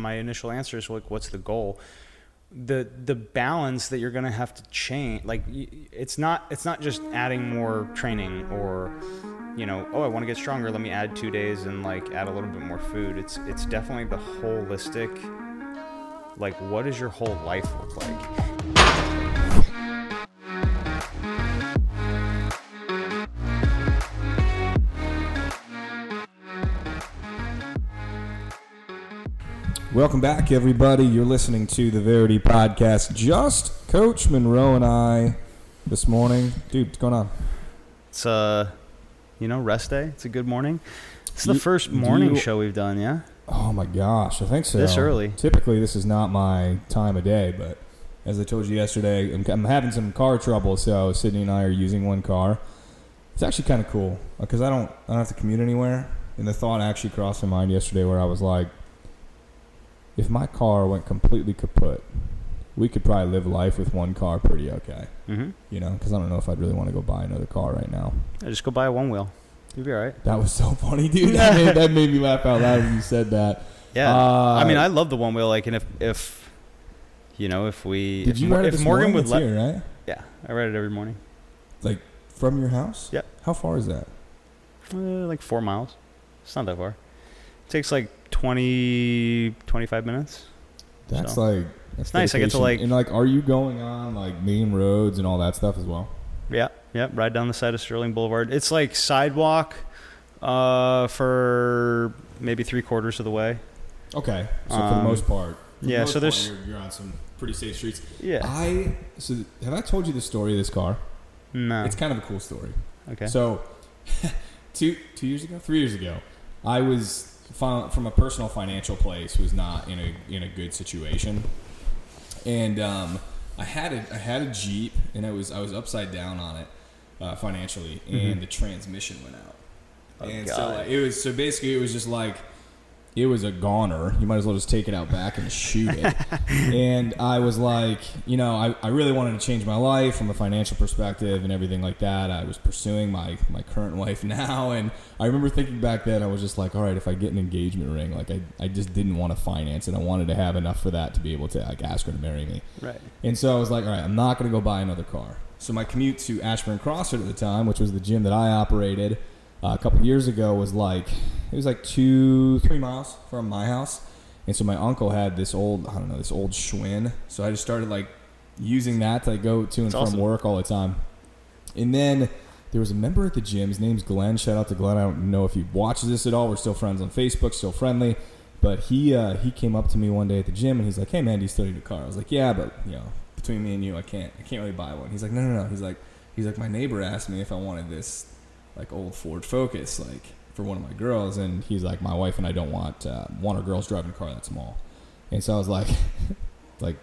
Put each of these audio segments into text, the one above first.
my initial answer is like, what's the goal? The the balance that you're gonna have to change, like it's not it's not just adding more training or you know, oh, I want to get stronger. Let me add two days and like add a little bit more food. It's it's definitely the holistic. Like, what does your whole life look like? Welcome back, everybody. You're listening to the Verity Podcast. Just Coach Monroe and I this morning. Dude, what's going on? It's uh, you know, rest day. It's a good morning. It's the You- first morning you- show we've done. Yeah. Oh my gosh, I think so. This early. Typically, this is not my time of day, but as I told you yesterday, I'm, I'm having some car trouble, so Sydney and I are using one car. It's actually kind of cool because I don't I don't have to commute anywhere. And the thought actually crossed my mind yesterday where I was like, if my car went completely kaput, we could probably live life with one car pretty okay. Mm-hmm. You know, because I don't know if I'd really want to go buy another car right now. Yeah, just go buy a Onewheel. You'll be all right. That was so funny, dude. That made, that made me laugh out loud when you said that. Yeah. Uh, I mean, I love the Onewheel. Like, and if if you know, if we Did if, you Mo- ride it if Morgan morning? would let, here, right? yeah, I ride it every morning. Like from your house? Yep. How far is that? Uh, like four miles. It's not that far. It takes like 20, 25 minutes. That's So, like that's nice. I get to, like- and like, are you going on like main roads and all that stuff as well? Yeah, yeah. Ride down the side of Sterling Boulevard. It's like sidewalk, uh, for maybe three quarters of the way. Okay. So for the Um, most part, the yeah, most so there's- you're, you're on some pretty safe streets. Yeah. I so have I told you the story of this car? no. It's kind of a cool story. okay. So, two two years ago, three years ago, I was from a personal financial place was not in a in a good situation, and um, I had a I had a Jeep, and I was I was upside down on it uh, financially, and Mhm. the transmission went out, Oh, and so like, it was so basically it was just like. It was a goner. You might as well just take it out back and shoot it. and I was like, you know, I, I really wanted to change my life from a financial perspective and everything like that. I was pursuing my, my current wife now. And I remember thinking back then, I was just like, all right, if I get an engagement ring, like I, I just didn't want to finance it. I wanted to have enough for that to be able to like ask her to marry me. right. And so I was like, all right, I'm not going to go buy another car. So my commute to Ashburn CrossFit at the time, which was the gym that I operated uh, a couple years ago, was like it was like two, three miles from my house. And so my uncle had this old, I don't know, this old Schwinn. So I just started like using that to like, go to and That's from awesome. work all the time. And then there was a member at the gym. His name's Glenn. Shout out to Glenn. I don't know if he watches this at all. We're still friends on Facebook, still friendly. But he uh, he came up to me one day at the gym and he's like, "Hey man, do you still need a car?" I was like, "Yeah, but you know, between me and you, I can't I can't really buy one." He's like, "No, no, no." He's like, he's like, "My neighbor asked me if I wanted this like old Ford Focus like for one of my girls, and he's like, my wife and I don't want uh, want our girls driving a car that small." And so I was like, like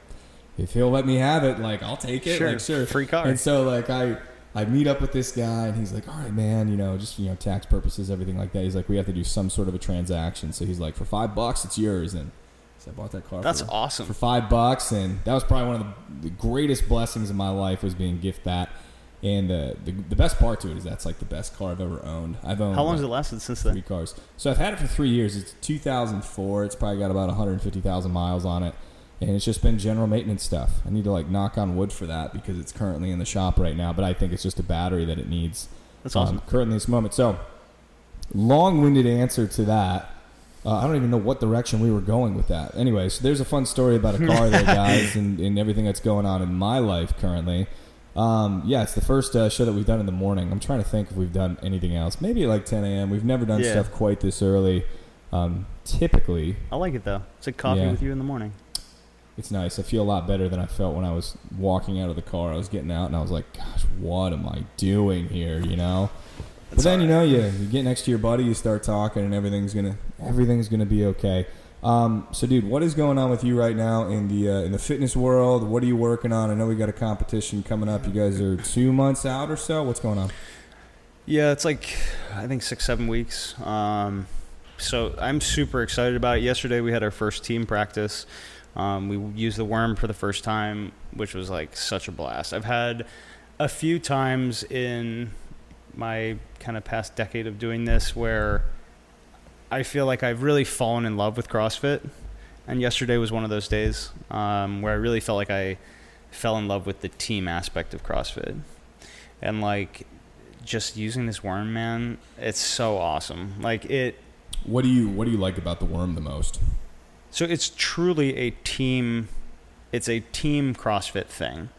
if he'll let me have it, like I'll take it. Sure. Like sure. Free car. And so like I I meet up with this guy and he's like, "All right, man, you know, just you know, tax purposes, everything like that." He's like, "We have to do some sort of a transaction." So he's like, "For 5 bucks, it's yours." And so I bought that car That's for, awesome. for 5 bucks and that was probably one of the, the greatest blessings in my life was being gift that. And uh, the the best part to it is that's like the best car I've ever owned. I've owned How long has it lasted since three cars. So I've had it for three years. It's 2004. It's probably got about 150,000 miles on it, and it's just been general maintenance stuff. I need to like knock on wood for that because it's currently in the shop right now. But I think it's just a battery that it needs That's awesome. um, currently this moment. So long-winded answer to that. Uh, I don't even know what direction we were going with that. Anyway, so there's a fun story about a car there, guys, and, and everything that's going on in my life currently. Um, yeah, it's the first uh, show that we've done in the morning. I'm trying to think if we've done anything else. Maybe at like 10 a.m. We've never done Yeah. stuff quite this early. Um, typically, I like it though. It's like coffee Yeah. with you in the morning. it's nice. I feel a lot better than I felt when I was walking out of the car. I was getting out and I was like, gosh, what am I doing here? You know? But then you know you you get next to your buddy, you start talking, and everything's gonna everything's gonna be okay. Um, so, dude, what is going on with you right now in the uh, in the fitness world? What are you working on? I know we got a competition coming up. You guys are two months out or so. What's going on? Yeah, it's like I think six, seven weeks. Um, so I'm super excited about it. Yesterday we had our first team practice. Um, we used the worm for the first time, which was like such a blast. I've had a few times in my kind of past decade of doing this where I feel like I've really fallen in love with CrossFit and yesterday was one of those days um, where I really felt like I fell in love with the team aspect of CrossFit, and like just using this worm, man, it's so awesome. Like it. What do you What do you like about the worm the most? So it's truly a team. It's a team CrossFit thing.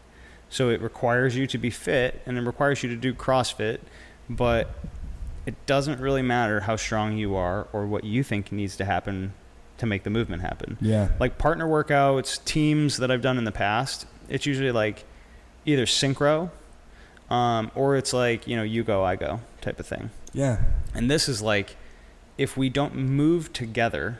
So it requires you to be fit and it requires you to do CrossFit, but it doesn't really matter how strong you are or what you think needs to happen to make the movement happen. Yeah. Like partner workouts, teams that I've done in the past, it's usually like either synchro um, or it's like, you know, you go, I go type of thing. Yeah. And this is like, if we don't move together,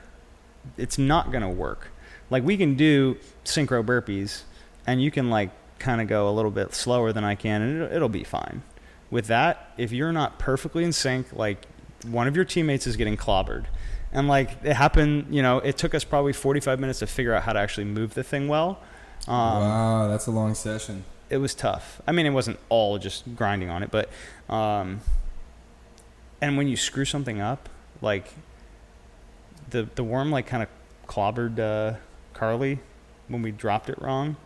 it's not going to work. Like we can do synchro burpees and you can like kind of go a little bit slower than I can and it'll, it'll be fine. With that, if you're not perfectly in sync, like one of your teammates is getting clobbered. And like it happened, you know, it took us probably 45 minutes to figure out how to actually move the thing well. Um, wow, that's a long session. it was tough. I mean, it wasn't all just grinding on it, but um, and when you screw something up, like the the worm like kind of clobbered uh, Carly when we dropped it wrong.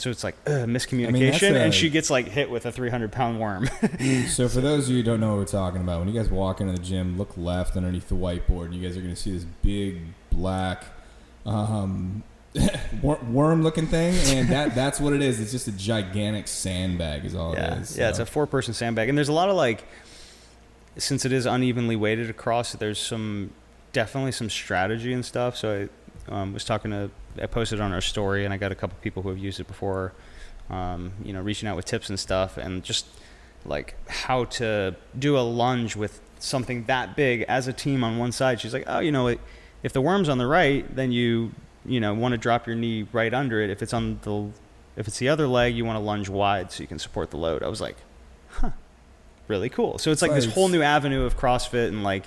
So it's like ugh, miscommunication, a- and she gets like hit with a 300 pound worm. So for those of you who don't know what we're talking about, when you guys walk into the gym, look left underneath the whiteboard, and you guys are going to see this big black um, worm-looking thing, and that that's what it is. It's just a gigantic sandbag, is all yeah, it is. yeah, it's a four person sandbag, and there's a lot of like, since it is unevenly weighted across, there's some definitely some strategy and stuff. So I um, was talking to, I posted on our story, and I got a couple people who have used it before, um, you know, reaching out with tips and stuff, and just like how to do a lunge with something that big as a team on one side. She's like, oh, you know, it, if the worm's on the right, then you you know want to drop your knee right under it. If it's on the if it's the other leg, you want to lunge wide so you can support the load. I was like, huh, really cool. So it's like this whole new avenue of CrossFit and like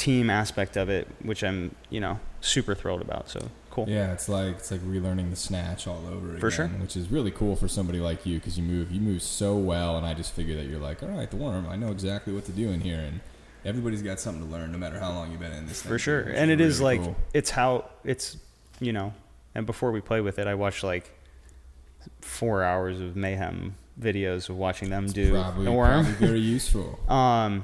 team aspect of it, which I'm you know super thrilled about. So cool. Yeah, it's like it's like relearning the snatch all over again, For sure. which is really cool for somebody like you because you move you move so well, and I just figure that you're like, all right, the worm, I know exactly what to do in here, and everybody's got something to learn, no matter how long you've been in this. for thing, sure and it is really like cool. it's how it's you know and before we play with it i watched like four hours of mayhem videos of watching them do probably, the worm probably very useful. um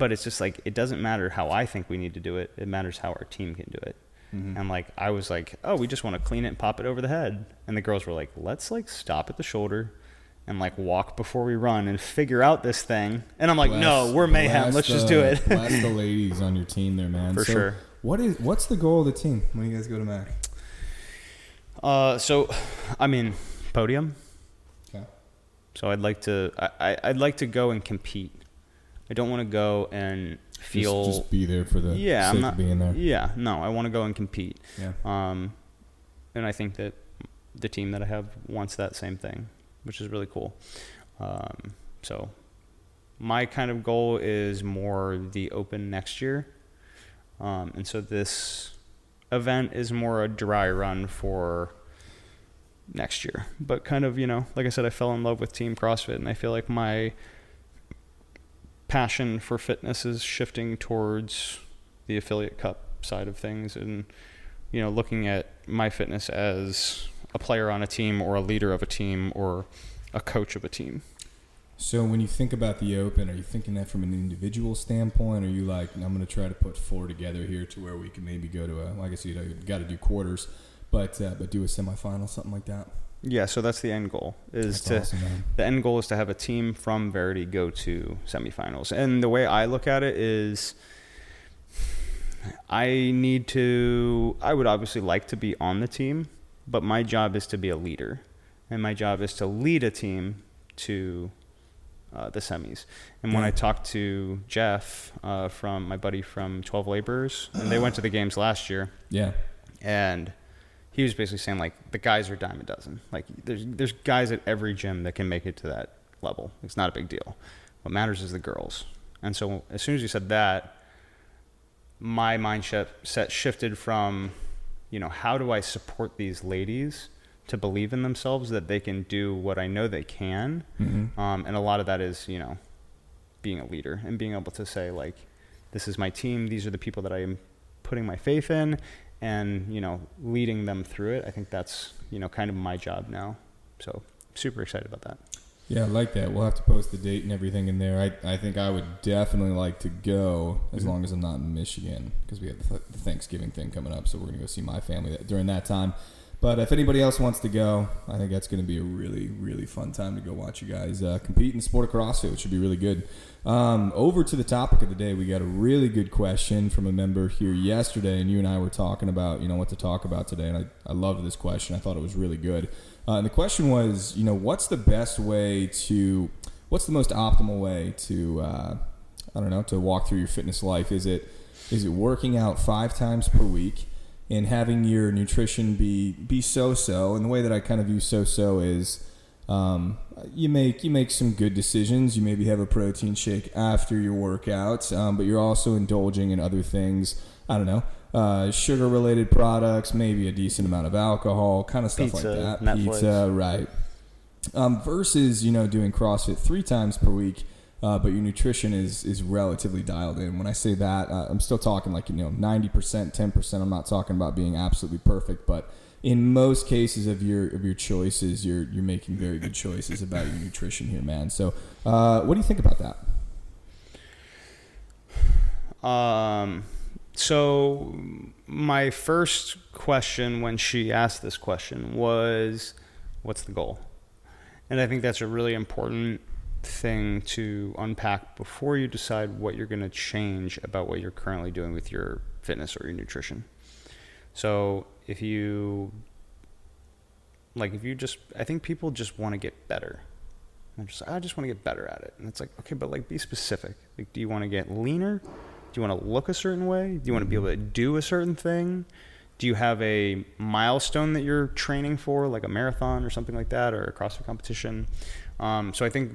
but it's just like it doesn't matter how i think we need to do it it matters how our team can do it Mhm. and like i was like oh we just want to clean it and pop it over the head and the girls were like let's like stop at the shoulder and like walk before we run and figure out this thing and i'm like no we're mayhem let's just do it bless the ladies on your team there, man. For So sure. What is what's the goal of the team when you guys go to Mac? Uh, so, I mean, podium. Okay. So I'd like to, I, I'd like to go and compete. I don't want to go and feel. just, just be there for the yeah, sake I'm not of being there. Yeah, no, I want to go and compete. Yeah. Um, and I think that the team that I have wants that same thing, which is really cool. Um, so my kind of goal is more the open next year. Um, and so this event is more a dry run for next year. But kind of, you know, like I said, I fell in love with Team CrossFit and I feel like my passion for fitness is shifting towards the affiliate cup side of things and you know looking at my fitness as a player on a team or a leader of a team or a coach of a team So when you think about the open, are you thinking that from an individual standpoint? Are you like, I'm going to try to put four together here to where we can maybe go to a, well, I guess you know, you got to do quarters, but uh, but do a semifinal, something like that. Yeah so that's the end goal is That's to awesome, the end goal is to have a team from Verity go to semifinals. And the way I look at it is I need to I would obviously like to be on the team, but my job is to be a leader. And my job is to lead a team to uh, the semis. And when Yeah. I talked to Jeff uh, from my buddy from 12 Laborers, and they went to the games last year, Yeah. and he was basically saying like the guys are dime a dozen. Like there's there's guys at every gym that can make it to that level. It's not a big deal. What matters is the girls. And so as soon as you said that, my mindset set shifted from, you know, how do I support these ladies to believe in themselves that they can do what I know they can. hmm Um, and a lot of that is, you know, being a leader and being able to say, like, this is my team. These are the people that I am putting my faith in. And you know leading them through it. I think that's you know kind of my job now. So super excited about that. Yeah, I like that. We'll have to post the date and everything in there. I, I think I would definitely like to go as Mhm. long as I'm not in Michigan because we have the, th- the Thanksgiving thing coming up. So we're going to go see my family during that time. But if anybody else wants to go, I think that's going to be a really, really fun time to go watch you guys uh, compete in sport of CrossFit, which should be really good. Um, over to the topic of the day, we got a really good question from a member here yesterday, and you and I were talking about, you know, what to talk about today, and I, I loved this question. I thought it was really good. Uh, and the question was, you know, what's the best way to, what's the most optimal way to, uh, I don't know, to walk through your fitness life? Is it, is it working out five times per week and having your nutrition be be so so? And the way that I kind of view so so is, um, you make you make some good decisions. You maybe have a protein shake after your workout, um, but you're also indulging in other things. I don't know, uh, sugar related products, maybe a decent amount of alcohol, kind of stuff Pizza, like that. Netflix. Pizza, right? Um, versus you know doing CrossFit three times per week, uh, but your nutrition is is relatively dialed in. When I say that, uh, I'm still talking like you know ninety percent, ten percent. I'm not talking about being absolutely perfect, but in most cases of your of your choices, you're you're making very good choices about your nutrition here, man. So, uh, what do you think about that? Um, so my first question when she asked this question was, "What's the goal?" And I think that's a really important thing to unpack before you decide what you're going to change about what you're currently doing with your fitness or your nutrition. So if you like if you just I think people just want to get better. They're just I just want to get better at it. And it's like, okay, but like be specific. Like do you want to get leaner? Do you want to look a certain way? Do you want to be able to do a certain thing? Do you have a milestone that you're training for, like a marathon or something like that, or a CrossFit competition? Um, so I think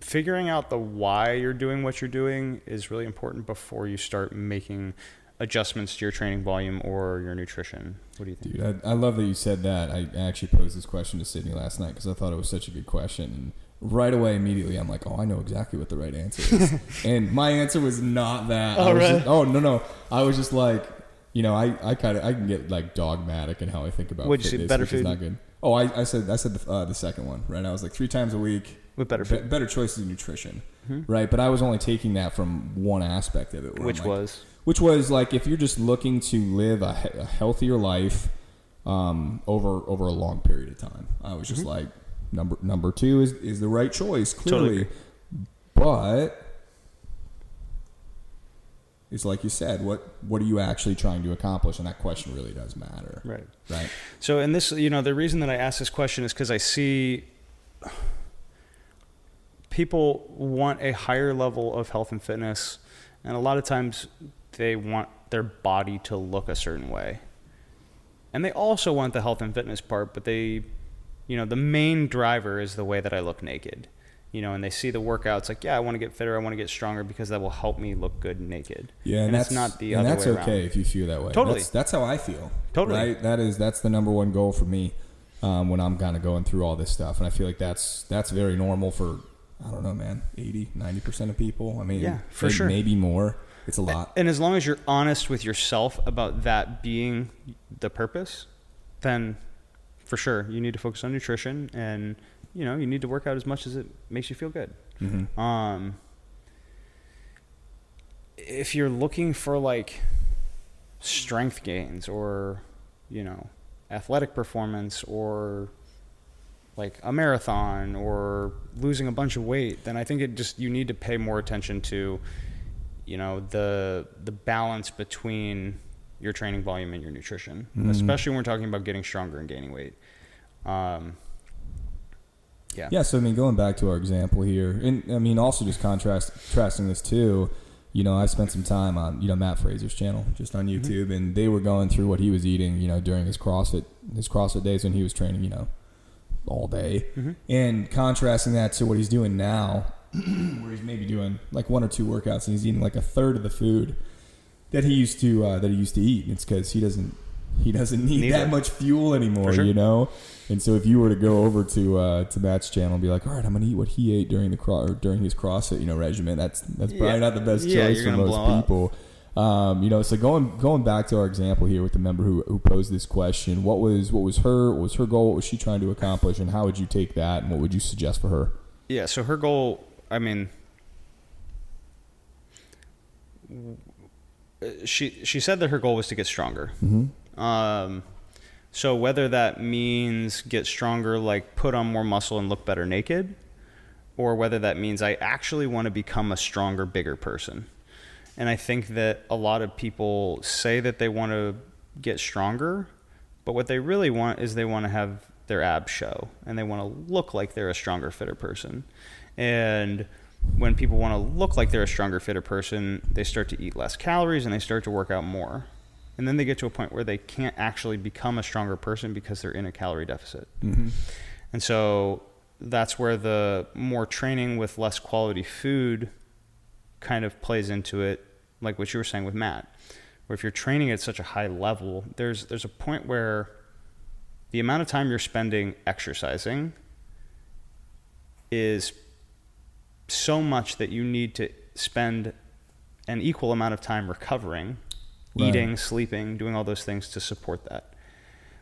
figuring out the why you're doing what you're doing is really important before you start making adjustments to your training volume or your nutrition. What do you think? Dude, I, I love that you said that. I actually posed this question to Sydney last night because I thought it was such a good question. And right away, immediately, I'm like, oh, I know exactly what the right answer is. and my answer was not that. Oh, really? just- oh, no, no. I was just like, you know, I, I kind of I can get like dogmatic in how I think about What'd you say, fitness, better which is not good. Oh, I, I said I said the, uh, the second one, right? I was like three times a week, With better be- food. better choices in nutrition, Mhm. right? But I was only taking that from one aspect of it, Which like, was which was like if you're just looking to live a, a healthier life um, over over a long period of time. I was just Mhm. like number number two is is the right choice Totally clearly, but it's like you said. What what are you actually trying to accomplish? And that question really does matter, right. right? So, and this, you know, the reason that I ask this question is because I see people want a higher level of health and fitness, and a lot of times they want their body to look a certain way. And they also want the health and fitness part, but they, you know, the main driver is the way that I look naked. You know, and they see the workouts like, yeah, I want to get fitter, I want to get stronger because that will help me look good naked. Yeah, and, And that's not the and other that's way okay around. if you feel that way. Totally. that's, that's how I feel. Totally. right. That is that's the number one goal for me um, when I'm kind of going through all this stuff, and I feel like that's that's very normal for I don't know, man, 80, 90 percent of people. I mean, Yeah, for may- sure. maybe more. It's a lot. And as long as you're honest with yourself about that being the purpose, then for sure you need to focus on nutrition and you know you need to work out as much as it makes you feel good. hmm Um, if you're looking for like strength gains or you know athletic performance or like a marathon or losing a bunch of weight then i think it just you need to pay more attention to you know the the balance between your training volume and your nutrition Mhm. especially when we're talking about getting stronger and gaining weight um, yeah Yeah, so I mean, going back to our example here, and I mean, also just contrast contrasting this too. You know, I spent some time on you know Mat Fraser's channel, just on Mm-hmm. YouTube, and they were going through what he was eating, you know, during his CrossFit his CrossFit days when he was training, you know, all day, Mhm. and contrasting that to what he's doing now, where he's maybe doing like one or two workouts, and he's eating like a third of the food that he used to uh, that he used to eat. It's because he doesn't he doesn't need Neither. that much fuel anymore, sure. you know. And so if you were to go over to uh, to Mat's channel and be like, all right, I'm gonna eat what he ate during the cro- or during his CrossFit, you know, regimen. That's that's probably Yeah. not the best Yeah, choice for most people. up. Um, you know, so going going back to our example here with the member who, who posed this question, what was what was her what was her goal? What was she trying to accomplish, and how would you take that, and what would you suggest for her? Yeah, so her goal, I mean, she she said that her goal was to get stronger. Mm-hmm. Um, so whether that means get stronger, like put on more muscle and look better naked, or whether that means I actually want to become a stronger, bigger person. And I think that a lot of people say that they want to get stronger, but what they really want is they want to have their abs show and they want to look like they're a stronger, fitter person. And when people want to look like they're a stronger, fitter person, they start to eat less calories and they start to work out more. And then they get to a point where they can't actually become a stronger person because they're in a calorie deficit. Mm-hmm. And so that's where the more training with less quality food kind of plays into it, like what you were saying with Mat. Where if you're training at such a high level, there's there's a point where the amount of time you're spending exercising is so much that you need to spend an equal amount of time recovering, Right. eating, sleeping, doing all those things to support that.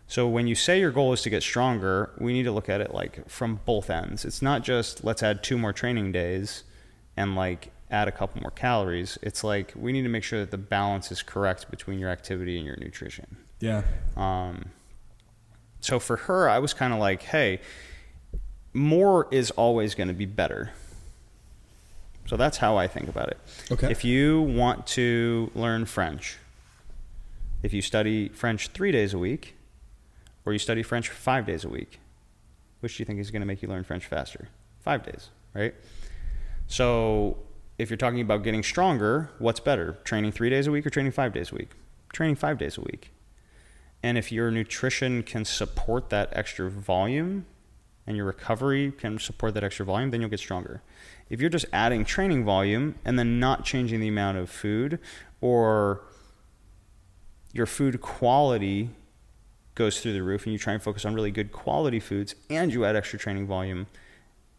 So when you say your goal is to get stronger, we need to look at it like from both ends. It's not just let's add two more training days and like add a couple more calories. It's like we need to make sure that the balance is correct between your activity and your nutrition. Yeah. Um, so for her, I was kind of like, hey, more is always going to be better. So that's how I think about it. Okay. If you want to learn French, if you study French three days a week, or you study French five days a week, which do you think is going to make you learn French faster? Five days, right? So if you're talking about getting stronger, what's better? Training three days a week or training five days a week? Training five days a week. And if your nutrition can support that extra volume and your recovery can support that extra volume, then you'll get stronger. If you're just adding training volume and then not changing the amount of food or your food quality goes through the roof and you try and focus on really good quality foods and you add extra training volume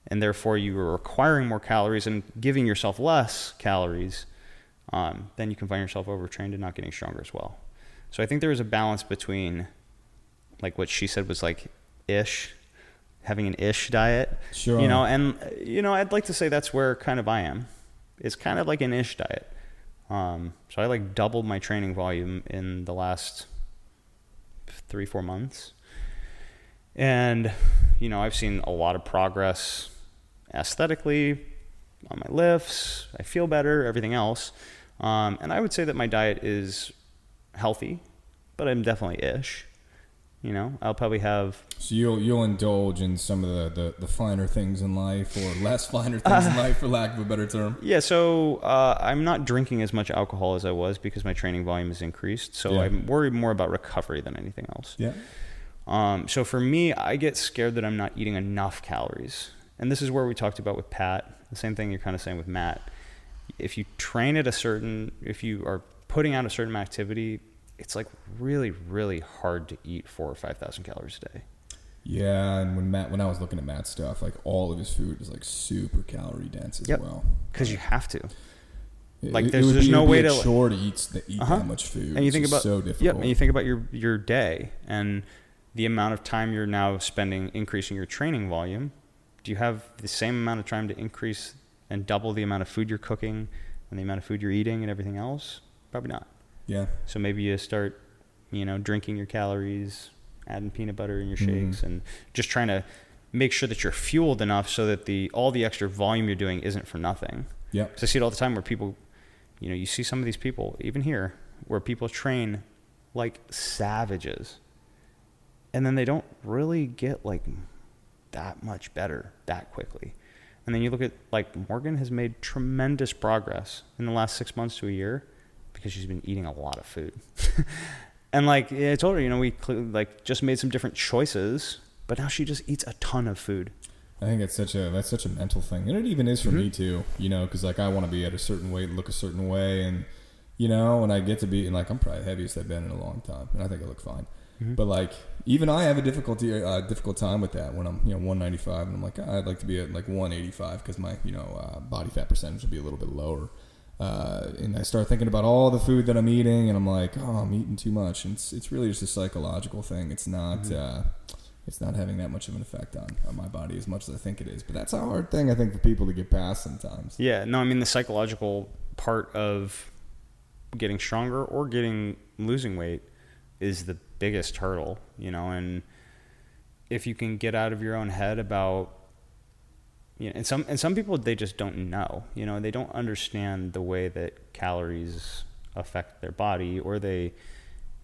and therefore you are requiring more calories and giving yourself less calories, um, then you can find yourself overtrained and not getting stronger as well. So I think there is a balance between like what she said was like ish, having an ish diet. Sure. You know, and you know, I'd like to say that's where kind of I am. It's kind of like an ish diet. Um, so I like doubled my training volume in the last three, four months. And, you know, I've seen a lot of progress aesthetically on my lifts. I feel better, everything else. Um, and I would say that my diet is healthy, but I'm definitely ish. You know, I'll probably have So you'll you'll indulge in some of the, the, the finer things in life, or less finer things in life, for lack of a better term. Yeah, so uh, I'm not drinking as much alcohol as I was because my training volume has increased. So Yeah. I'm worried more about recovery than anything else. Yeah. Um, so for me, I get scared that I'm not eating enough calories. And this is where we talked about with Pat, the same thing you're kind of saying with Mat. If you train at a certain, if you are putting out a certain activity, it's like really, really hard to eat four or 5,000 calories a day. Yeah, and when Mat, when I was looking at Mat's stuff, like all of his food is like super calorie dense as Yep. well. Because you have to. It- Like, there's- there's be- no way to- chore to eat to eat Uh-huh. that much food. and you think about so Yep, difficult. and you think about your your day and the amount of time you're now spending increasing your training volume. Do you have the same amount of time to increase and double the amount of food you're cooking and the amount of food you're eating and everything else? Probably not. yeah, So maybe you start, you know, drinking your calories, adding peanut butter in your Mhm. shakes, and just trying to make sure that you're fueled enough so that the all the extra volume you're doing isn't for nothing. yeah, Because I see it all the time where people, you know, you see some of these people, even here, where people train like savages. And then they don't really get like that much better that quickly. And then you look at like Morgan has made tremendous progress in the last six months to a year because she's been eating a lot of food. and like I told her, you know, we like just made some different choices, but now she just eats a ton of food. I think it's such a that's such a mental thing, and it even is for me Mhm. too. You know, because like I want to be at a certain weight, look a certain way, and you know, when I get to be, and like I'm probably heaviest I've been in a long time, and I think I look fine. Mhm. But like even I have a difficulty uh, difficult time with that when I'm you know 195 and I'm like "Ah, I'd like to be at like 185 because my you know uh, body fat percentage would be a little bit lower. Uh, and I start thinking about all the food that I'm eating, and I'm like, oh, I'm eating too much. And it's it's really just a psychological thing. It's not. Mm-hmm. Uh, it's not having that much of an effect on, on my body as much as I think it is. But that's a hard thing I think for people to get past sometimes. Yeah, no, I mean the psychological part of getting stronger or getting losing weight is the biggest hurdle, you know, and if you can get out of your own head about you know, and some and some people they just don't know, you know, they don't understand the way that calories affect their body or they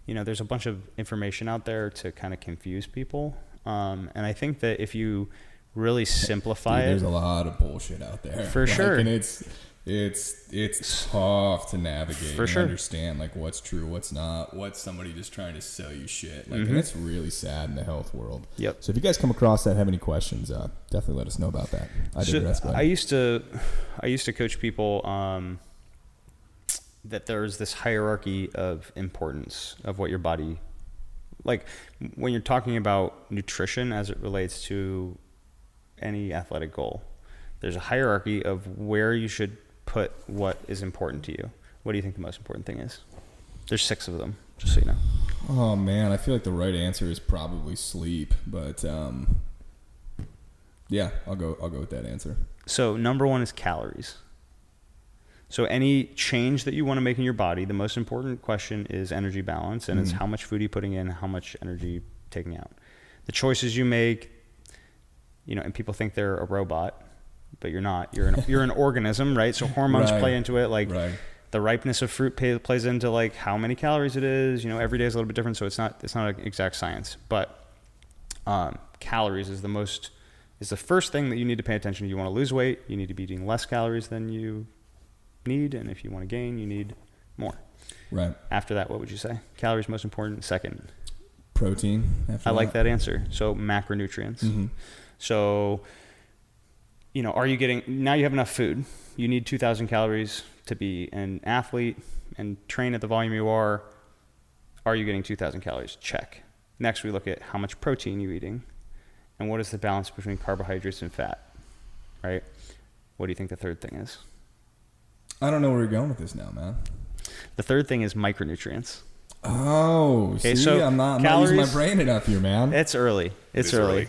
you know, there's a bunch of information out there to kind of confuse people. Um, and I think that if you really simplify Dude, it, there's a lot of bullshit out there For sure. and it's it's it's tough to navigate For and sure. understand like what's true what's not what's somebody just trying to sell you shit like Mhm. and it's really sad in the health world Yep. so if you guys come across that have any questions uh, definitely let us know about that i So, digress. I used to, I used to coach people um, that there's this hierarchy of importance of what your body, like when you're talking about nutrition as it relates to any athletic goal. There's a hierarchy of where you should put what is important to you. What do you think the most important thing is? There's six of them, just so you know. oh man i feel like the right answer is probably sleep but um yeah i'll go i'll go with that answer So number one is calories. So any change that you want to make in your body, the most important question is energy balance, and it's Mhm. how much food are you putting in, how much energy taking out. The choices you make, you know, and people think they're a robot, but you're not. You're an you're an organism, right? So hormones Right. play into it, like right the ripeness of fruit pay, plays into like how many calories it is. You know, every day is a little bit different, so it's not it's not an exact science. But um, calories is the most is the first thing that you need to pay attention to. You want to lose weight, you need to be eating less calories than you need, and if you want to gain, you need more. right After that, what would you say? Calories most important. Second, protein after I like that answer. So macronutrients. Mhm. So, you know, are you getting now? You have enough food. You need 2,000 calories to be an athlete and train at the volume you are. Are you getting 2,000 calories? Check. Next, we look at how much protein you're eating, and what is the balance between carbohydrates and fat. Right. What do you think the third thing is? i don't know where you're going with this now man The third thing is micronutrients. Oh, Okay, see, so I'm not, I'm not using my calories- brain enough here, man. It's early. It's is early. early.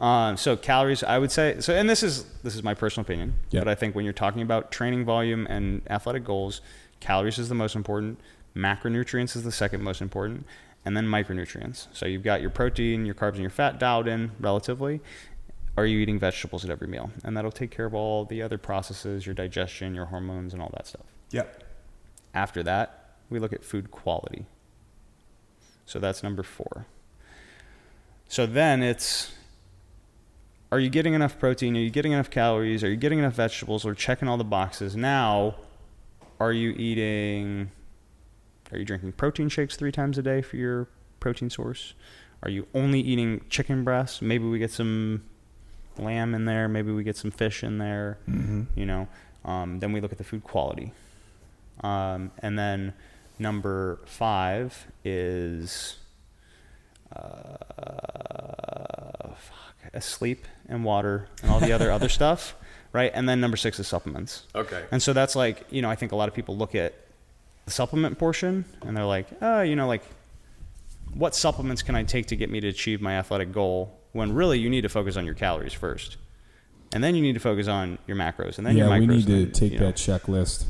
Um, so calories, I would say. So, and this is this is my personal opinion, Yeah. but I think when you're talking about training volume and athletic goals, calories is the most important. Macronutrients is the second most important, and then micronutrients. So you've got your protein, your carbs, and your fat dialed in relatively. Are you eating vegetables at every meal? And that'll take care of all the other processes, your digestion, your hormones, and all that stuff. Yep. After that, we look at food quality. So that's number four. So then it's are you getting enough protein? Are you getting enough calories? Are you getting enough vegetables? We're checking all the boxes. Now, are you eating, are you drinking protein shakes three times a day for your protein source? Are you only eating chicken breasts? Maybe we get some lamb in there. Maybe we get some fish in there Mm-hmm. you know um, then we look at the food quality um, and then number five is uh, uh, sleep and water and all the other other stuff right and then number six is supplements Okay. and so that's like you know i think a lot of people look at the supplement portion and they're like oh you know like what supplements can i take to get me to achieve my athletic goal when really you need to focus on your calories first and then you need to focus on your macros and then yeah, your micros we need to then, take you know. that checklist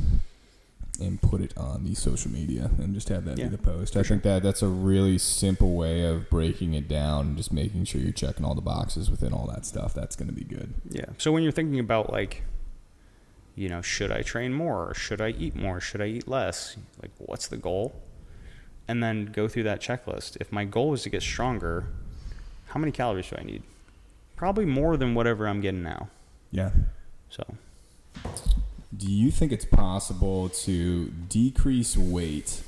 and put it on the social media and just have that Yeah, be the post. I think that that's a really simple way of breaking it down and just making sure you're checking all the boxes within all that stuff. That's going to be good. Yeah. So when you're thinking about like, you know, should I train more? Or should I eat more? Should I eat less? Like, what's the goal? And then go through that checklist. If my goal is to get stronger, how many calories do I need? Probably more than whatever I'm getting now. Yeah. So Do you think it's possible to decrease weight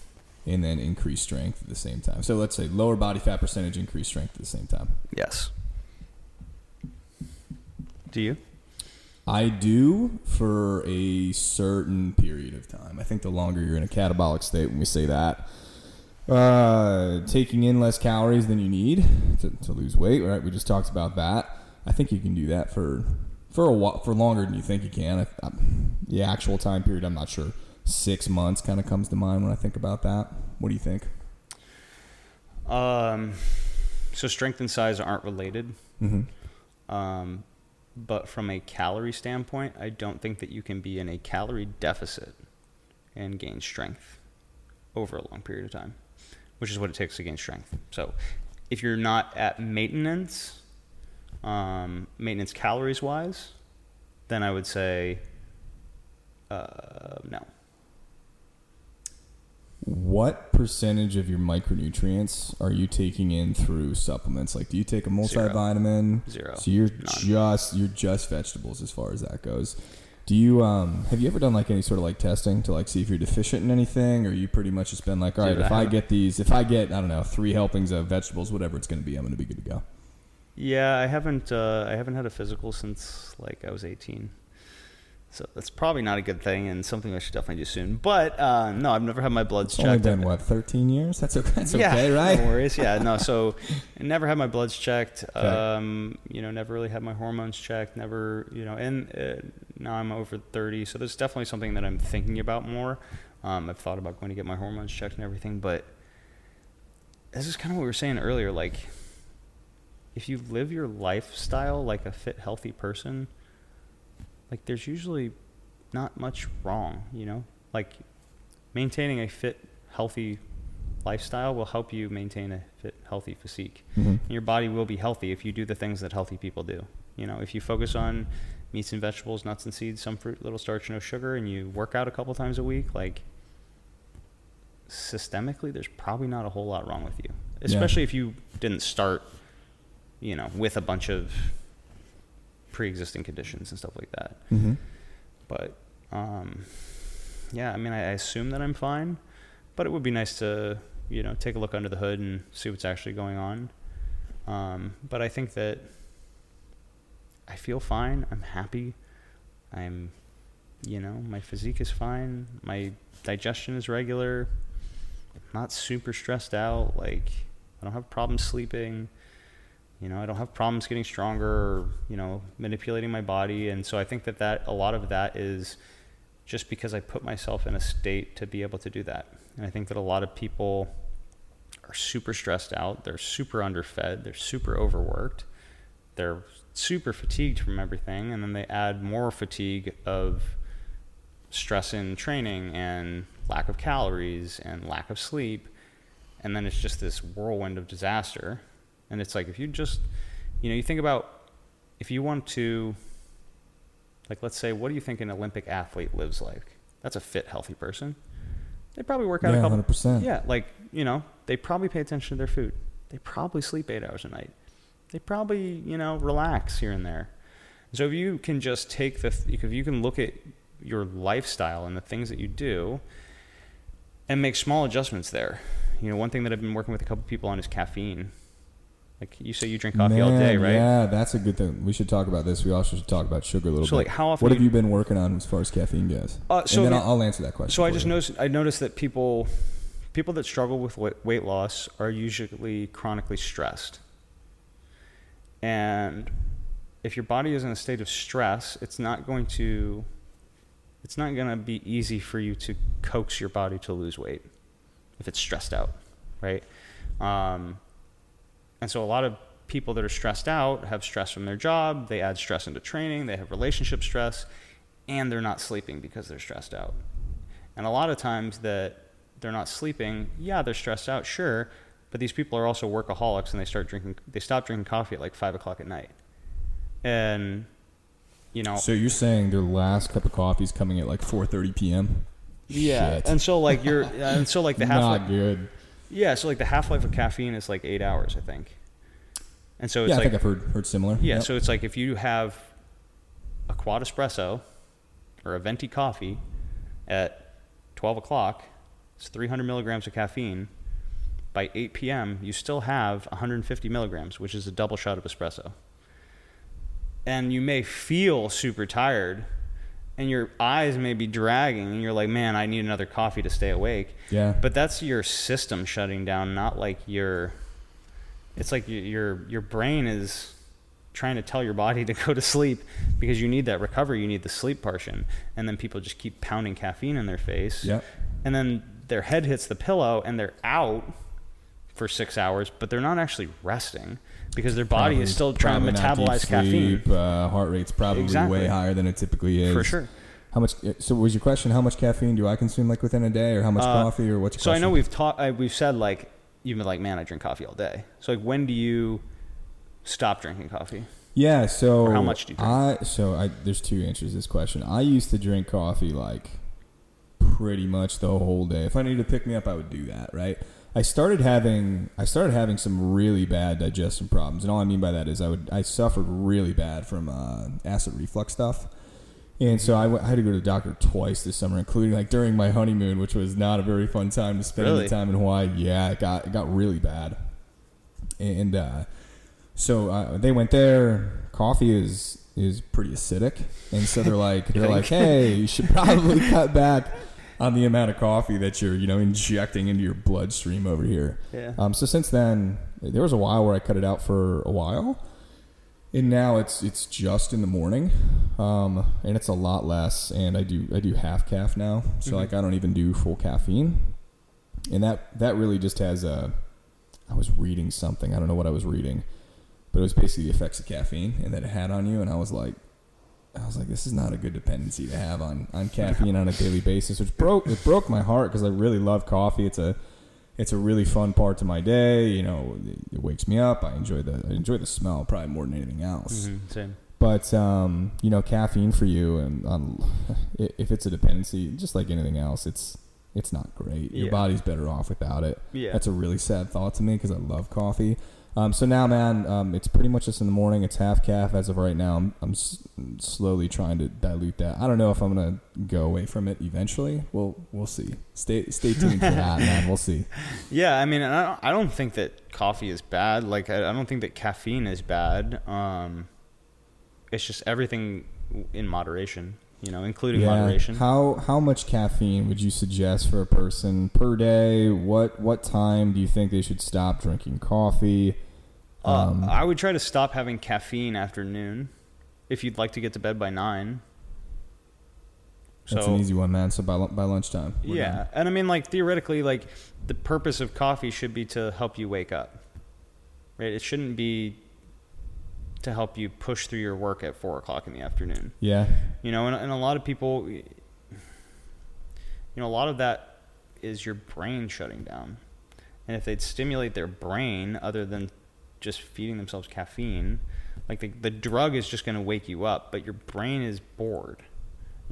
and then increase strength at the same time? So let's say lower body fat percentage, increase strength at the same time. yes. Do you? I do for a certain period of time. I think the longer you're in a catabolic state, when we say that, uh, taking in less calories than you need to, to lose weight, right? We just talked about that. I think you can do that for for a while, for longer than you think you can. I, I, the actual time period, I'm not sure. six months kind of comes to mind when I think about that. What do you think? Um, so strength and size aren't related. Mm-hmm. Um, but from a calorie standpoint, I don't think that you can be in a calorie deficit and gain strength over a long period of time, which is what it takes to gain strength. So if you're not at maintenance, um, maintenance calories wise, then I would say uh, no. What percentage of your micronutrients are you taking in through supplements? Like, do you take a multivitamin? Zero. So you're None. just you're just vegetables as far as that goes. Do you um have you ever done like any sort of like testing to like see if you're deficient in anything, or you pretty much just been like, all right, Dude, if I haven't- get these, if I get I don't know three helpings of vegetables, whatever it's going to be, I'm going to be good to go. Yeah, I haven't. Uh, I haven't had a physical since like I was 18. So that's probably not a good thing, and something I should definitely do soon. But uh, no, I've never had my bloods checked. only been what 13 years. That's okay. That's yeah, okay, right? No worries. Yeah, no. So I never had my bloods checked. Okay. Um, you know, never really had my hormones checked. Never, you know, and uh, now I'm over 30, so there's definitely something that I'm thinking about more. Um, I've thought about going to get my hormones checked and everything, but this is kind of what we were saying earlier. Like, if you live your lifestyle like a fit, healthy person, like there's usually not much wrong, you know? Like maintaining a fit, healthy lifestyle will help you maintain a fit, healthy physique. Mhm. And your body will be healthy if you do the things that healthy people do. You know, if you focus on meats and vegetables, nuts and seeds, some fruit, little starch, no sugar, and you work out a couple times a week, like systemically, there's probably not a whole lot wrong with you. Especially if you didn't start, you know, with a bunch of pre-existing conditions and stuff like that. Mhm. But um, yeah, I mean, I, I assume that I'm fine, but it would be nice to you know take a look under the hood and see what's actually going on. Um, but I think that I feel fine. I'm happy. I'm, you know, my physique is fine. My digestion is regular. not super stressed out. Like I don't have problems sleeping. You know, I don't have problems getting stronger or, you know, manipulating my body. And so I think that, that a lot of that is just because I put myself in a state to be able to do that. And I think that a lot of people are super stressed out. They're super underfed. They're super overworked. They're super fatigued from everything. And then they add more fatigue of stress in training and lack of calories and lack of sleep. And then it's just this whirlwind of disaster. And it's like if you just, you know, you think about if you want to, like, let's say, what do you think an Olympic athlete lives like? That's a fit, healthy person. They probably work out Yeah, a couple. 100%. Yeah, like you know, they probably pay attention to their food. They probably sleep eight hours a night. They probably you know relax here and there. So if you can just take the, if you can look at your lifestyle and the things that you do, and make small adjustments there. You know, one thing that I've been working with a couple people on is caffeine. Like you say, you drink coffee all day, right? Yeah, that's a good thing. We should talk about this. We also should talk about sugar a little So, bit. like, how often What do have you been working on as far as caffeine goes? Uh, so and then the- I'll, I'll answer that question. So I just you. noticed I noticed that people people that struggle with weight, weight loss are usually chronically stressed. And if your body is in a state of stress, it's not going to it's not going to be easy for you to coax your body to lose weight if it's stressed out, right? Um, and so a lot of people that are stressed out have stress from their job, they add stress into training, they have relationship stress, and they're not sleeping because they're stressed out. And a lot of times that they're not sleeping, yeah, they're stressed out, sure, but these people are also workaholics and they start drinking, they stop drinking coffee at like five o'clock at night. And, you know, So you're saying their last cup of coffee is coming at like 4:30 p.m. yeah. Shit. And so like you're, and so like the half Not good. Yeah, so like the half life of caffeine is like eight hours, I think. And so it's Yeah, I like, think I've heard heard similar. Yeah, Yep. so it's like if you have a quad espresso or a venti coffee at 12 o'clock, it's 300 milligrams of caffeine. By 8 p.m., you still have 150 milligrams, which is a double shot of espresso. And you may feel super tired, and your eyes may be dragging, and you're like, man, I need another coffee to stay awake. yeah. But that's your system shutting down, not like your. It's like your your, your brain is trying to tell your body to go to sleep because you need that recovery, you need the sleep portion, and then people just keep pounding caffeine in their face, Yep. and then their head hits the pillow and they're out for six hours, but they're not actually resting because their body Probably- is still trying to probably not deep metabolize caffeine. Uh, heart rate's probably Exactly. way higher than it typically is. For sure. How much? So was your question? How much caffeine do I consume like within a day, or how much Uh, coffee, or what's your So I know we've taught, uh, we've said like you've been like, man, I drink coffee all day. So like, when do you stop drinking coffee? Yeah. So Or how much do you drink? I so I there's two answers to this question. I used to drink coffee like pretty much the whole day. If I needed to pick me up, I would do that. Right. I started having I started having some really bad digestion problems, and all I mean by that is I would I suffered really bad from uh, acid reflux stuff. And so I, went, I had to go to the doctor twice this summer, including like during my honeymoon, which was not a very fun time to spend Really? the time in Hawaii. Yeah, it got it got really bad, and uh, so uh, they went there. Coffee is is pretty acidic, and so they're like they're like, hey, you should probably cut back on the amount of coffee that you're you know injecting into your bloodstream over here. Yeah. Um, so since then, there was a while where I cut it out for a while, and now it's it's just in the morning, um, and it's a lot less. And I do I do half caf now, so Mhm. like I don't even do full caffeine, and that that really just has a. I was reading something. I don't know what I was reading, but it was basically the effects of caffeine and that it had on you. And I was like, I was like, this is not a good dependency to have on, on caffeine on a daily basis, which broke it broke my heart because I really love coffee. It's a it's a really fun part to my day. You know, it, it wakes me up. I enjoy the I enjoy the smell probably more than anything else. Mhm, Same. But um, you know, caffeine for you, and um, i- if it's a dependency, just like anything else, it's it's not great. Your Yeah. body's better off without it. Yeah. That's a really sad thought to me because I love coffee. Um, so now, man, um, it's pretty much just in the morning. It's half caf as of right now. I'm, I'm s- slowly trying to dilute that. I don't know if I'm gonna go away from it eventually. We'll we'll see. Stay stay tuned for that, man. We'll see. Yeah, I mean, I don't, I don't think that coffee is bad. Like, I, I don't think that caffeine is bad. Um, it's just everything in moderation, you know, including moderation. How how much caffeine would you suggest for a person per day? What what time do you think they should stop drinking coffee? Uh, Um, I would try to stop having caffeine after noon, if you'd like to get to bed by nine. That's so an easy one, man. So by by lunchtime. yeah, done. and I mean, like theoretically, like the purpose of coffee should be to help you wake up, right? It shouldn't be to help you push through your work at four o'clock in the afternoon. Yeah. You know, and, and a lot of people, you know, a lot of that is your brain shutting down. And if they'd stimulate their brain other than just feeding themselves caffeine, like the, the drug is just going to wake you up, but your brain is bored.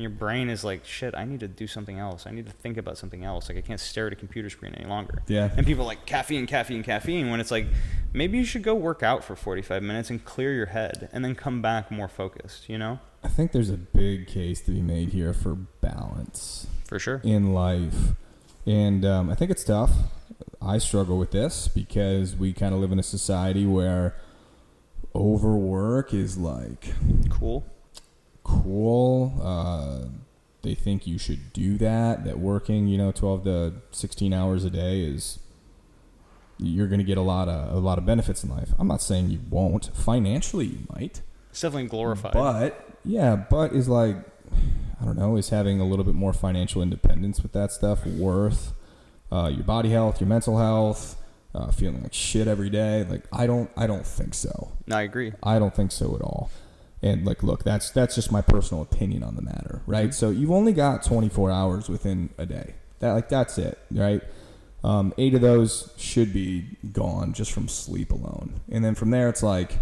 And your brain is like, shit, I need to do something else. I need to think about something else. Like, I can't stare at a computer screen any longer. Yeah. And people are like, caffeine, caffeine, caffeine, when it's like, maybe you should go work out for 45 minutes and clear your head and then come back more focused, you know? I think there's a big case to be made here for balance For sure. in life, and um, I think it's tough. I struggle with this because we kind of live in a society where overwork is like Cool. Cool. Uh, they think you should do that. That working, you know, twelve to sixteen hours a day is you're going to get a lot of a lot of benefits in life. I'm not saying you won't. Financially, you might, It's definitely glorified. but yeah, but is like I don't know. Is having a little bit more financial independence with that stuff worth uh, your body health, your mental health, uh, feeling like shit every day? Like I don't. I don't think so. no, I agree. I don't think so at all. And like, look, that's that's just my personal opinion on the matter, right? Mhm. So you've only got 24 hours within a day. That like that's it, right? Um, eight of those should be gone just from sleep alone, and then from there it's like,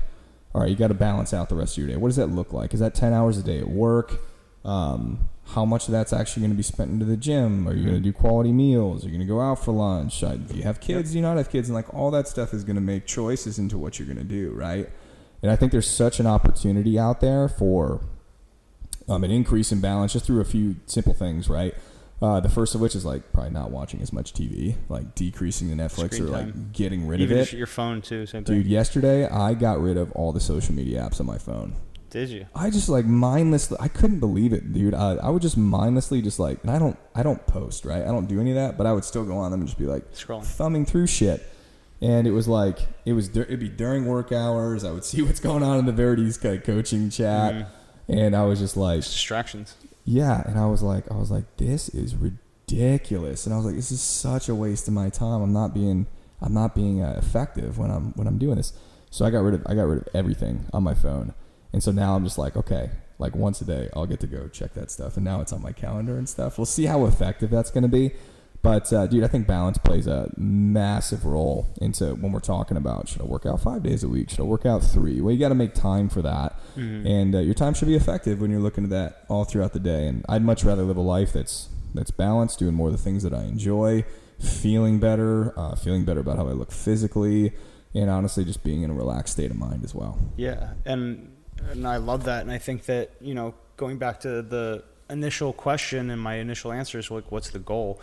all right, you got to balance out the rest of your day. What does that look like? Is that 10 hours a day at work? Um, how much of that's actually going to be spent into the gym? Are you going to do quality meals? Are you going to go out for lunch? Do you have kids? Do you not have kids? And like all that stuff is going to make choices into what you're going to do, right? And I think there's such an opportunity out there for um, an increase in balance just through a few simple things, right? Uh, the first of which is like probably not watching as much TV, like decreasing the Netflix Screen or like time. getting rid Even of it. your phone too, same thing. Dude, yesterday I got rid of all the social media apps on my phone. Did you? I just like mindlessly. I couldn't believe it, dude. I, I would just mindlessly just like, and I don't, I don't post, right? I don't do any of that, but I would still go on them and just be like Scrolling. thumbing through shit. And it was like it was it'd be during work hours. I would see what's going on in the Verity's kind of coaching chat, Mhm. and I was just like, It's distractions. yeah, and I was like, I was like, this is ridiculous, and I was like, this is such a waste of my time. I'm not being, I'm not being uh, effective when I'm when I'm doing this. So I got rid of I got rid of everything on my phone, and so now I'm just like, okay, like once a day, I'll get to go check that stuff, and now it's on my calendar and stuff. We'll see how effective that's going to be. But uh, dude, I think balance plays a massive role into when we're talking about should I work out five days a week? Should I work out three? Well, you got to make time for that, Mhm. and uh, your time should be effective when you're looking at that all throughout the day. And I'd much rather live a life that's that's balanced, doing more of the things that I enjoy, feeling better, uh, feeling better about how I look physically, and honestly, just being in a relaxed state of mind as well. Yeah, and and I love that, and I think that you know, going back to the initial question and my initial answer is like, what's the goal?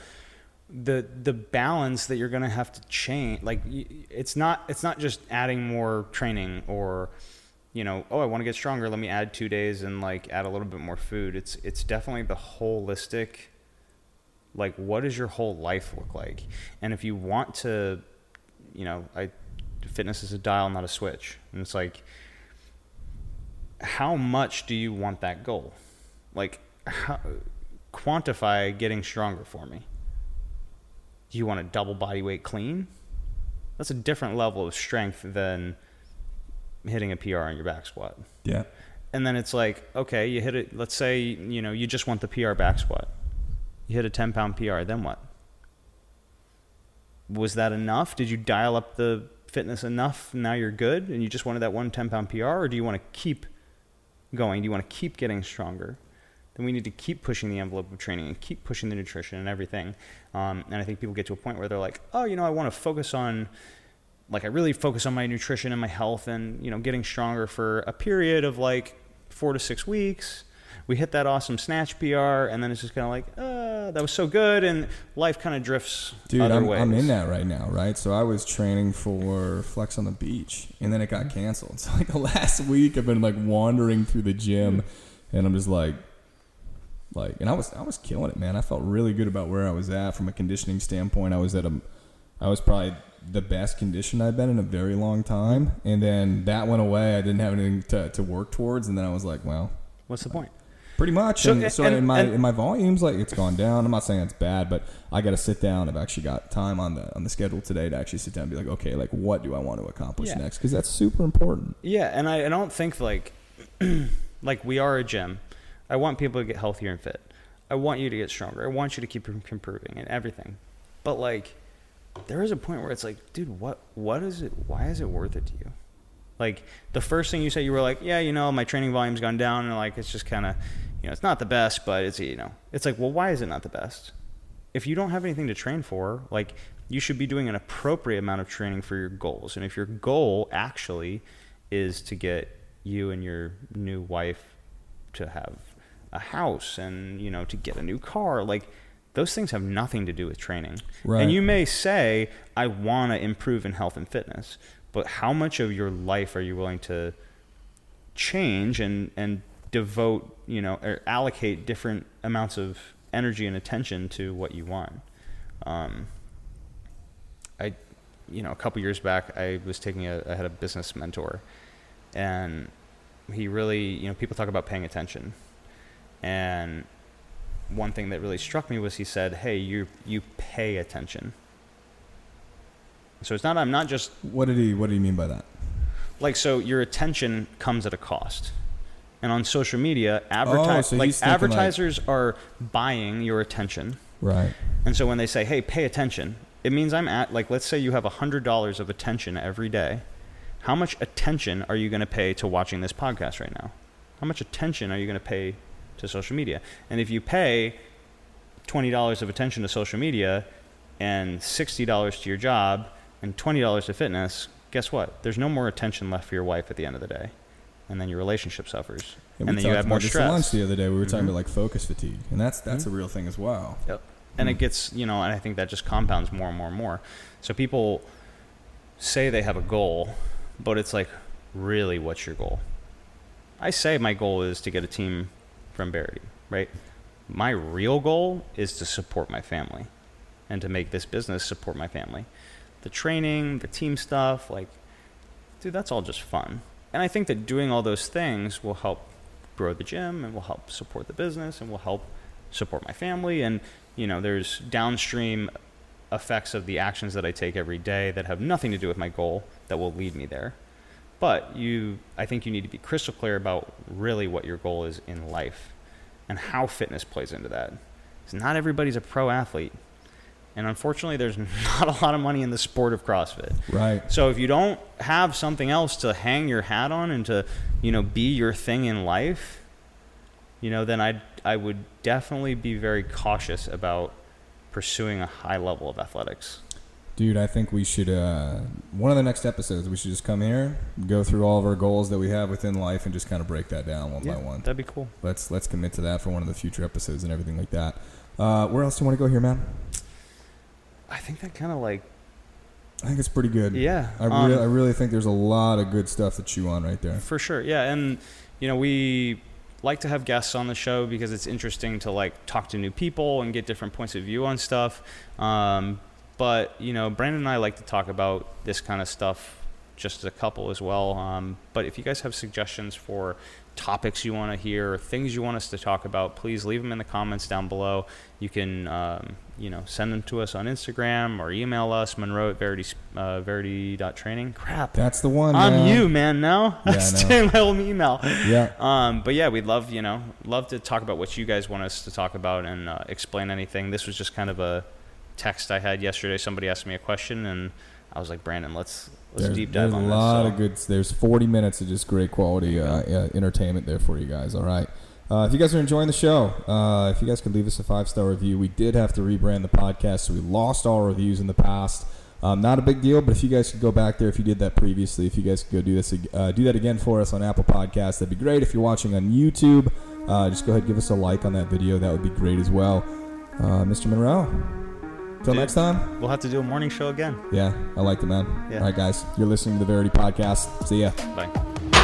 The the balance that you're gonna have to change, like it's not it's not just adding more training or you know, oh, I want to get stronger. Let me add two days and like add a little bit more food. It's it's definitely the holistic. Like, what does your whole life look like? And if you want to, you know, I fitness is a dial, not a switch. And it's like, how much do you want that goal? Like, how, quantify getting stronger for me. Do you want a double body weight clean? That's a different level of strength than hitting a PR on your back squat. Yeah. And then it's like, okay, you hit it. Let's say, you know, you just want the PR back squat. You hit a 10 pound PR, then what? Was that enough? Did you dial up the fitness enough? Now you're good and you just wanted that one 10 pound PR? Or do you want to keep going? Do you want to keep getting stronger? Then we need to keep pushing the envelope of training and keep pushing the nutrition and everything. Um, and I think people get to a point where they're like, oh, you know, I want to focus on like I really focus on my nutrition and my health and you know getting stronger for a period of like four to six weeks. We hit that awesome snatch PR, and then it's just kind of like, uh, that was so good, and life kind of drifts Dude, I'm. I'm in that right now, right? So I was training for Flex on the Beach, and then it got canceled. So like the last week, I've been like wandering through the gym, and I'm just like, like, and I was I was killing it, man. I felt really good about where I was at from a conditioning standpoint. I was at a, I was probably the best condition I've been in a very long time, and then that went away. I didn't have anything to, to work towards, and then I was like, well, What's the point? Pretty much. So- and, so and- in my and- in my volumes, like it's gone down. I'm not saying it's bad, but I got to sit down. I've actually got time on the on the schedule today to actually sit down and be like, okay, like what do I want to accomplish Yeah. next? Because that's super important. Yeah, and I, I don't think like like we are a gym. I want people to get healthier and fit. I want you to get stronger. I want you to keep improving and everything. But like there is a point where it's like, dude, what what is it why is it worth it to you? Like the first thing you said you were like, yeah, you know, my training volume's gone down and like it's just kind of, you know, it's not the best, but it's you know, it's like, well, why is it not the best? If you don't have anything to train for, like you should be doing an appropriate amount of training for your goals. And if your goal actually is to get you and your new wife to have a house and, you know, to get a new car, like those things have nothing to do with training. Right. And you may say, I want to improve in health and fitness, but how much of your life are you willing to change and, and devote, you know, or allocate different amounts of energy and attention to what you want? Um, I, you know, a couple years back, I was taking a, I had a business mentor, and he really, you know, people talk about paying attention, and one thing that really struck me was he said, "Hey, you you pay attention." So it's not I'm not just What did he What did he mean by that? like so your attention comes at a cost. And on social media, Oh, so like thinking, like- advertisers are buying your attention. Right. And so when they say, "Hey, pay attention," it means I'm at like let's say you have $100 of attention every day. How much attention are you going to pay to watching this podcast right now? How much attention are you going to pay to social media? And if you pay $20 of attention to social media and $60 to your job and $20 to fitness, guess what? There's no more attention left for your wife at the end of the day. And then your relationship suffers. And, and then you have more at lunch stress. the other day. We were talking Mhm. about like focus fatigue, and that's that's Mhm. a real thing as well. Yep. And it gets, you know, and I think that just compounds more and more and more. So people say they have a goal, but it's like, really, what's your goal? I say my goal is to get a team from Verity, right? My real goal is to support my family and to make this business support my family. the training, the team stuff, like, dude, that's all just fun. And I think that doing all those things will help grow the gym and will help support the business and will help support my family. And, you know, there's downstream effects of the actions that I take every day that have nothing to do with my goal that will lead me there. But you, I think you need to be crystal clear about really what your goal is in life and how fitness plays into that. Because not everybody's a pro athlete. And unfortunately, there's not a lot of money in the sport of CrossFit. Right. So if you don't have something else to hang your hat on and to, you know, be your thing in life, you know, then I I would definitely be very cautious about pursuing a high level of athletics. Dude, I think we should. Uh, one of the next episodes, we should just come here, go through all of our goals that we have within life, and just kind of break that down one by one. That'd be cool. Let's let's commit to that for one of the future episodes and everything like that. Uh, where else do you want to go here, man? I think that kind of like I think it's pretty good. yeah. I, um, really, I really think there's a lot of good stuff to chew on right there. For sure, yeah, and you know we like to have guests on the show because it's interesting to like talk to new people and get different points of view on stuff. Um, but you know, Brandon and I like to talk about this kind of stuff just as a couple as well. Um, but if you guys have suggestions for topics you want to hear or things you want us to talk about, please leave them in the comments down below. You can, um, you know, send them to us on Instagram or email us, Monroe at Verity, uh, Verity.training. Crap. That's the one. I'm man. you, man. Now Yeah, I I'm know. saying my old email. Yeah. Um, but yeah, we'd love you know love to talk about what you guys want us to talk about and uh, explain anything. This was just kind of a text I had yesterday. Somebody asked me a question and I was like, Brandon, let's let's There's, deep dive there's on a this. lot So, of good. There's 40 minutes of just great quality uh, uh, entertainment there for you guys. All right. Uh, if you guys are enjoying the show, uh, if you guys could leave us a five star review, we did have to rebrand the podcast, so we lost all reviews in the past. Um, not a big deal, but if you guys could go back there, if you did that previously, if you guys could go do this, uh, do that again for us on Apple Podcasts, that'd be great. If you're watching on YouTube, uh, just go ahead and give us a like on that video. That would be great as well. Uh, Mr. Monroe, till Dude. next time. We'll have to do a morning show again. Yeah, I like it, man. Yeah. All right, guys, you're listening to the Verity Podcast. See ya. Bye.